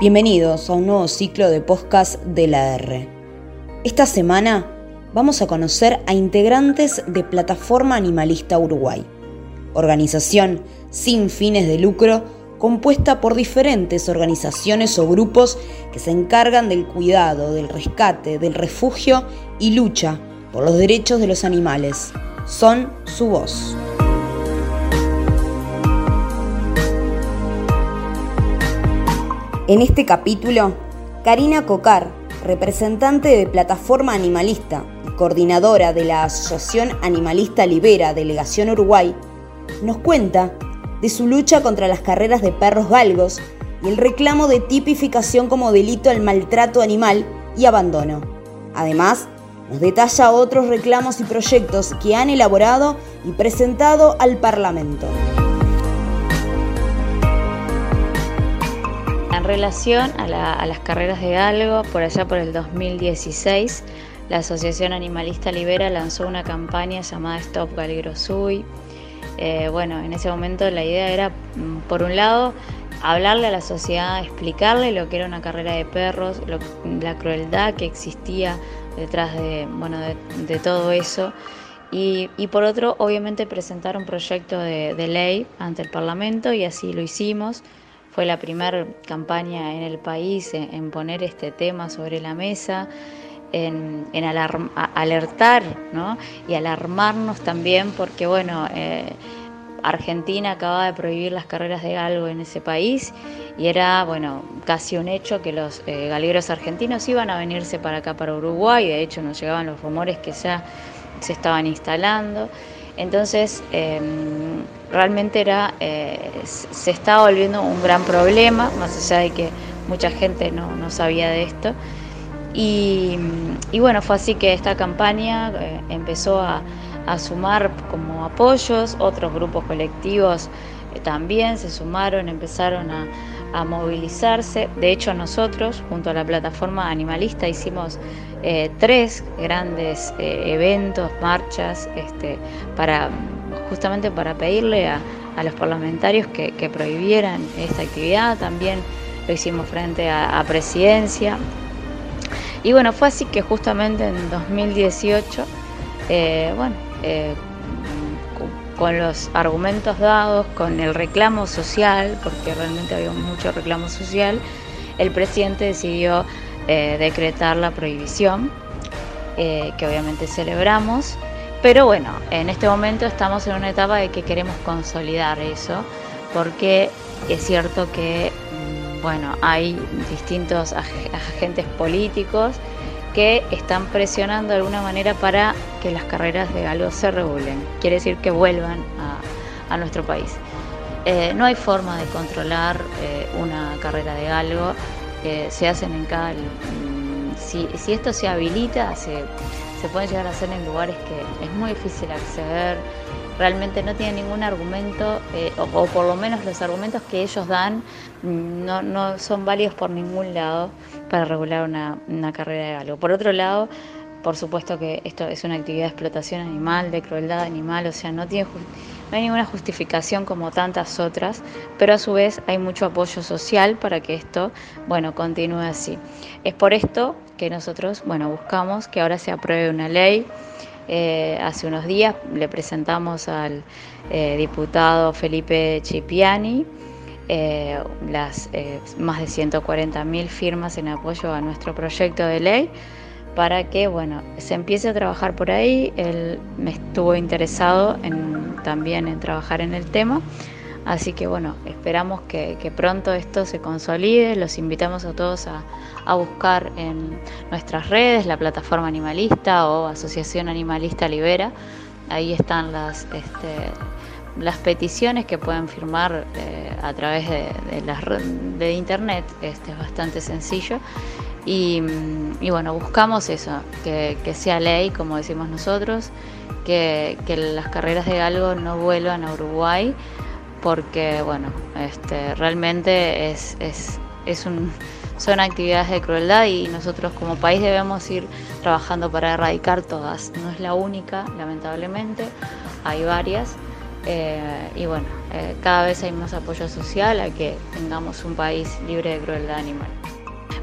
Bienvenidos a un nuevo ciclo de podcast de la R. Esta semana vamos a conocer a integrantes de Plataforma Animalista Uruguay, organización sin fines de lucro compuesta por diferentes organizaciones o grupos que se encargan del cuidado, del rescate, del refugio y lucha por los derechos de los animales. Son su voz. En este capítulo, Karina Cocar, representante de Plataforma Animalista y coordinadora de la Asociación Animalista Libera Delegación Uruguay, nos cuenta de su lucha contra las carreras de perros galgos y el reclamo de tipificación como delito al maltrato animal y abandono. Además, nos detalla otros reclamos y proyectos que han elaborado y presentado al Parlamento. Relación a, las carreras de galgo, por allá por el 2016, la Asociación Animalista Libera lanzó una campaña llamada Stop Galigrosui. Eh, bueno, en ese momento la idea era, mm, por un lado, hablarle a la sociedad, explicarle lo que era una carrera de perros, la crueldad que existía detrás de, bueno, de, todo eso. Y, por otro, obviamente, presentar un proyecto de, de ley ante el Parlamento y así lo hicimos. Fue la primera campaña en el país en, poner este tema sobre la mesa, en, alertar ¿no? y alarmarnos también porque, bueno, eh, Argentina acaba de prohibir las carreras de galgo en ese país y era, bueno, casi un hecho que los eh, galeros argentinos iban a venirse para acá, para Uruguay, de hecho nos llegaban los rumores que ya se estaban instalando. Entonces, em, realmente era, eh, se estaba volviendo un gran problema, más allá de que mucha gente no, sabía de esto. Y, bueno, fue así que esta campaña eh, empezó a, sumar como apoyos, otros grupos colectivos eh, también se sumaron, empezaron a, a movilizarse. De hecho, nosotros, junto a la plataforma animalista, hicimos eh, tres grandes eh, eventos, marchas, este, para justamente para pedirle a, los parlamentarios que, prohibieran esta actividad. También lo hicimos frente a, presidencia. Y bueno, fue así que justamente en 2018, eh, bueno, con los argumentos dados, con el reclamo social, porque realmente había mucho reclamo social, el presidente decidió eh, decretar la prohibición, eh, que obviamente celebramos, pero bueno, en este momento estamos en una etapa de que queremos consolidar eso, porque es cierto que, mm, bueno, hay distintos agentes políticos que están presionando de alguna manera para que las carreras de galgo se regulen, quiere decir que vuelvan a, nuestro país. Eh, no hay forma de controlar eh, una carrera de galgo, se hacen en cada... Mm, si, si, esto se habilita, se, se pueden llegar a hacer en lugares que es muy difícil acceder, realmente no tienen ningún argumento, eh, o, por lo menos los argumentos que ellos dan mm, no, son válidos por ningún lado para regular una, una carrera de galgo. Por otro lado, por supuesto que esto es una actividad de explotación animal, de crueldad animal, o sea, no, tiene, no hay ninguna justificación como tantas otras, pero a su vez hay mucho apoyo social para que esto, bueno, continúe así. Es por esto que nosotros, bueno, buscamos que ahora se apruebe una ley eh, hace unos días le presentamos al eh, diputado Felipe Chipiani eh, las más de 140.000 firmas en apoyo a nuestro proyecto de ley para que bueno se empiece a trabajar por ahí. Él me estuvo interesado en, también en trabajar en el tema. Así que bueno, esperamos que, pronto esto se consolide. Los invitamos a todos a, buscar en nuestras redes la plataforma animalista o Asociación Animalista Libera. Ahí están las, este, las peticiones que pueden firmar eh, a través de, de internet. Este es bastante sencillo. Y, bueno, buscamos eso, que, sea ley, como decimos nosotros, que, que las carreras de galgo no vuelvan a Uruguay porque bueno, este, realmente es, es, es un, son actividades de crueldad y nosotros como país debemos ir trabajando para erradicar todas. No es la única, lamentablemente, hay varias, y bueno, cada vez hay más apoyo social a que tengamos un país libre de crueldad animal.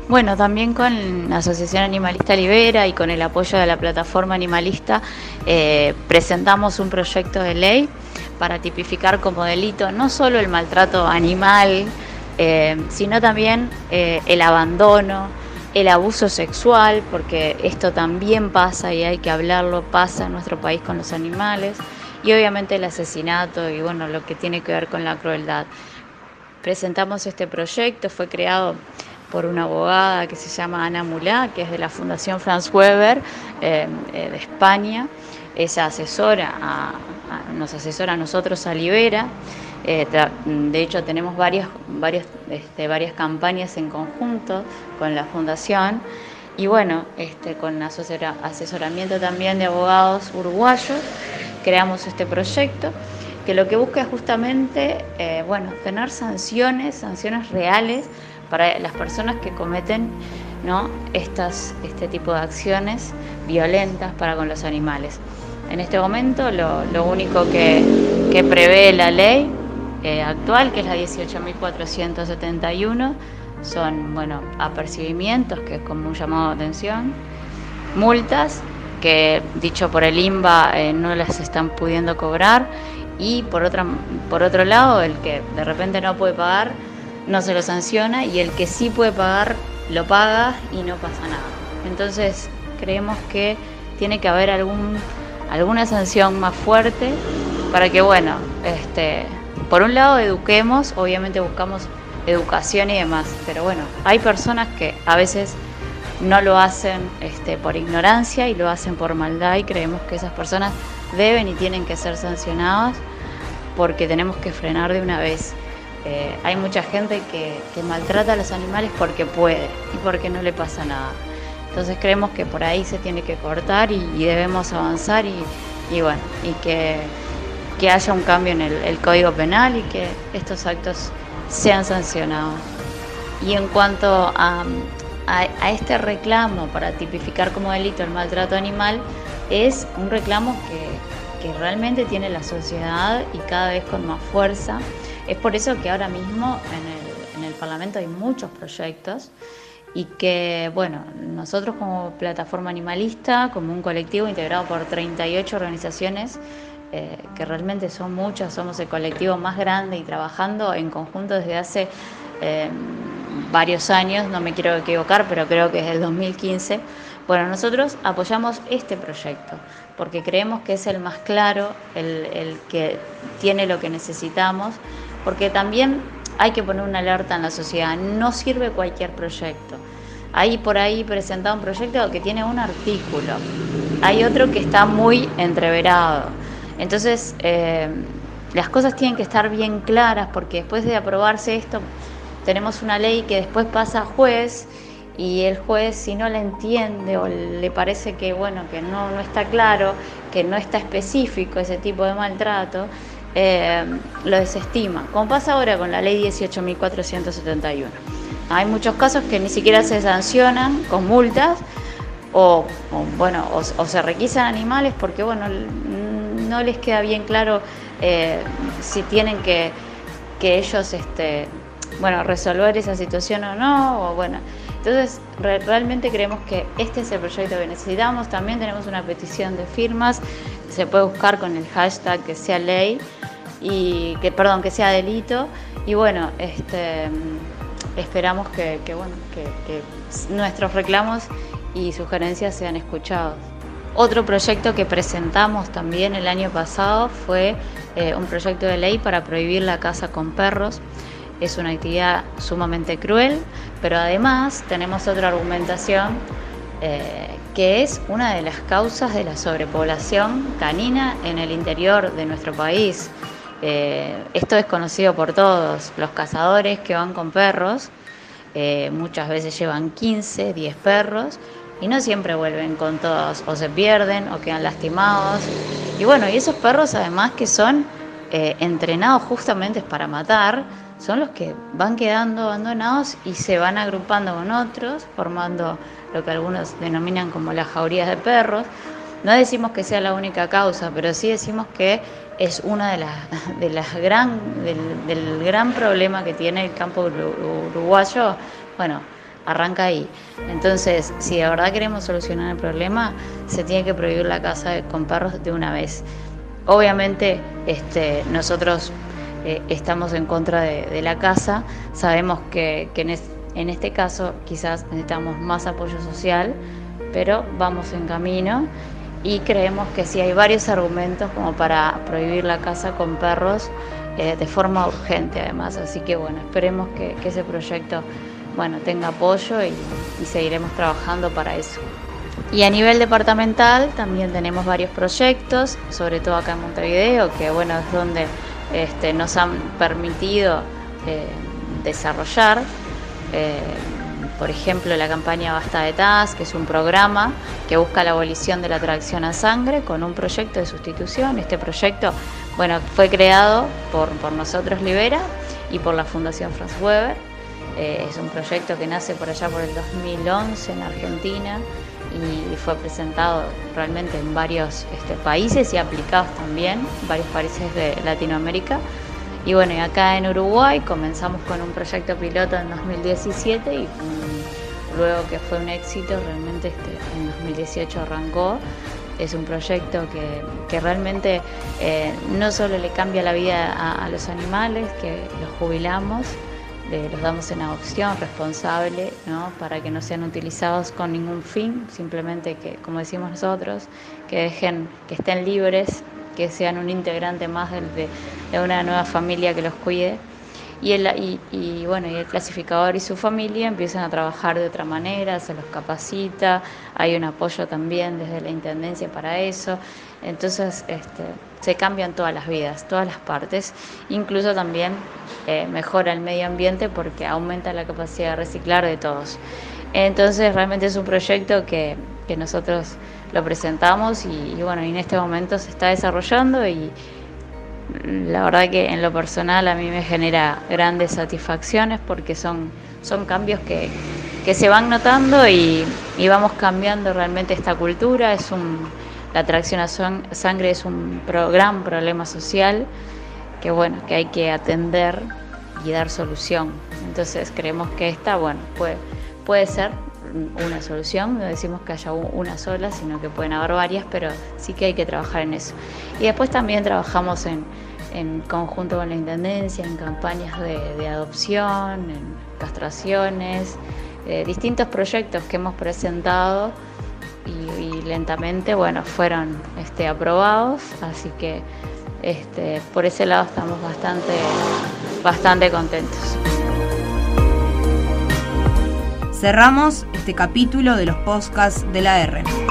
Bueno, también con la Asociación Animalista Libera y con el apoyo de la plataforma animalista eh, presentamos un proyecto de ley para tipificar como delito no solo el maltrato animal, eh, sino también eh, el abandono, el abuso sexual, porque esto también pasa y hay que hablarlo, pasa en nuestro país con los animales, y obviamente el asesinato y bueno, lo que tiene que ver con la crueldad. Presentamos este proyecto, fue creado por una abogada que se llama Ana Mulá, que es de la Fundación Franz Weber eh, eh, de España. Ella asesora nos asesora a nosotros a Libera. Eh, de hecho, tenemos varias, varias, este, varias campañas en conjunto con la Fundación y bueno, este, con asesoramiento también de abogados uruguayos, creamos este proyecto que lo que busca es justamente bueno, tener sanciones, sanciones reales para las personas que cometen ¿no? Estas, este tipo de acciones violentas para con los animales. En este momento lo, único que, prevé la ley eh, actual, que es la 18.471, son bueno, apercibimientos, que es como un llamado de atención, multas, que dicho por el INBA eh, no las están pudiendo cobrar, y por, otra, por otro lado, el que de repente no puede pagar, no se lo sanciona y el que sí puede pagar lo paga y no pasa nada. Entonces creemos que tiene que haber algún, alguna sanción más fuerte para que, bueno, este, por un lado eduquemos, obviamente buscamos educación y demás, pero bueno, hay personas que a veces no lo hacen este, por ignorancia y lo hacen por maldad y creemos que esas personas deben y tienen que ser sancionadas porque tenemos que frenar de una vez eh, hay mucha gente que, maltrata a los animales porque puede y porque no le pasa nada. Entonces creemos que por ahí se tiene que cortar y, debemos avanzar y, bueno, y que, haya un cambio en el, código penal y que estos actos sean sancionados. Y en cuanto a, este reclamo para tipificar como delito el maltrato animal, es un reclamo que realmente tiene la sociedad y cada vez con más fuerza. Es por eso que ahora mismo en el, Parlamento hay muchos proyectos y que, bueno, nosotros como plataforma animalista, como un colectivo integrado por 38 organizaciones, eh, que realmente son muchas, somos el colectivo más grande y trabajando en conjunto desde hace eh, varios años, no me quiero equivocar, pero creo que es el 2015. Bueno, nosotros apoyamos este proyecto porque creemos que es el más claro, el, el que tiene lo que necesitamos porque también hay que poner una alerta en la sociedad, no sirve cualquier proyecto. Hay por ahí presentado un proyecto que tiene un artículo, hay otro que está muy entreverado. Entonces, eh, las cosas tienen que estar bien claras porque después de aprobarse esto, tenemos una ley que después pasa a juez y el juez si no la entiende o le parece que bueno que no, no está claro, que no está específico ese tipo de maltrato, eh, lo desestima, como pasa ahora con la ley 18.471. Hay muchos casos que ni siquiera se sancionan con multas o, bueno, o, se requisan animales porque bueno, no les queda bien claro eh, si tienen que, que ellos este, bueno, resolver esa situación o no, o bueno. Entonces, realmente creemos que este es el proyecto que necesitamos. También tenemos una petición de firmas, se puede buscar con el hashtag que sea ley y que perdón que sea delito. Y bueno este esperamos que, bueno que, nuestros reclamos y sugerencias sean escuchados. Otro proyecto que presentamos también el año pasado fue eh, un proyecto de ley para prohibir la caza con perros. Es una actividad sumamente cruel pero además tenemos otra argumentación eh, que es una de las causas de la sobrepoblación canina en el interior de nuestro país. Eh, esto es conocido por todos. Los cazadores que van con perros eh, muchas veces llevan 15, 10 perros y no siempre vuelven con todos, o se pierden o quedan lastimados. Y bueno, y esos perros además que son eh, entrenados justamente para matar, son los que van quedando abandonados y se van agrupando con otros, formando lo que algunos denominan como las jaurías de perros, No decimos que sea la única causa, pero sí decimos que es una de las, de del, gran problema que tiene el campo uruguayo. Bueno, arranca ahí. Entonces, si de verdad queremos solucionar el problema, se tiene que prohibir la casa con perros de una vez. Obviamente, este, nosotros eh, estamos en contra de, la casa, sabemos que, en, este caso quizás necesitamos más apoyo social, pero vamos en camino y creemos que sí hay varios argumentos como para prohibir la casa con perros eh, de forma urgente además, así que bueno, esperemos que, ese proyecto bueno, tenga apoyo y, y seguiremos trabajando para eso. Y a nivel departamental también tenemos varios proyectos, sobre todo acá en Montevideo, que bueno, es donde este, nos han permitido eh, desarrollar. Eh, por ejemplo, la campaña Basta de TAS, que es un programa que busca la abolición de la tracción a sangre con un proyecto de sustitución. Este proyecto bueno, fue creado por, nosotros Libera y por la Fundación Franz Weber. Eh, es un proyecto que nace por allá por el 2011 en Argentina y fue presentado realmente en varios este, países y aplicados también, varios países de Latinoamérica. Y bueno, acá en Uruguay comenzamos con un proyecto piloto en 2017 y luego que fue un éxito, realmente este, en 2018 arrancó. Es un proyecto que, que realmente eh, no solo le cambia la vida a, los animales, que los jubilamos, los damos en adopción responsable, ¿no? para que no sean utilizados con ningún fin, simplemente que, como decimos nosotros, que dejen, que estén libres, que sean un integrante más de, de una nueva familia que los cuide. Y el, y, bueno, y el clasificador y su familia empiezan a trabajar de otra manera, se los capacita, hay un apoyo también desde la Intendencia para eso. Entonces este, se cambian todas las vidas, todas las partes, incluso también eh, mejora el medio ambiente porque aumenta la capacidad de reciclar de todos. Entonces realmente es un proyecto que, que nosotros lo presentamos y, y, bueno, en este momento se está desarrollando y la verdad que en lo personal a mí me genera grandes satisfacciones porque son, son cambios que, que se van notando y, y vamos cambiando realmente esta cultura, es un la atracción a sangre es un gran problema social que bueno, que hay que atender y dar solución. Entonces creemos que esta, bueno, puede, puede ser una solución, no decimos que haya una sola, sino que pueden haber varias, pero sí que hay que trabajar en eso. Y después también trabajamos en, conjunto con la Intendencia, en campañas de, adopción, en castraciones, eh, distintos proyectos que hemos presentado y, lentamente, bueno, fueron este, aprobados, así que este, por ese lado estamos bastante, bastante contentos. Cerramos este capítulo de los podcasts de la R.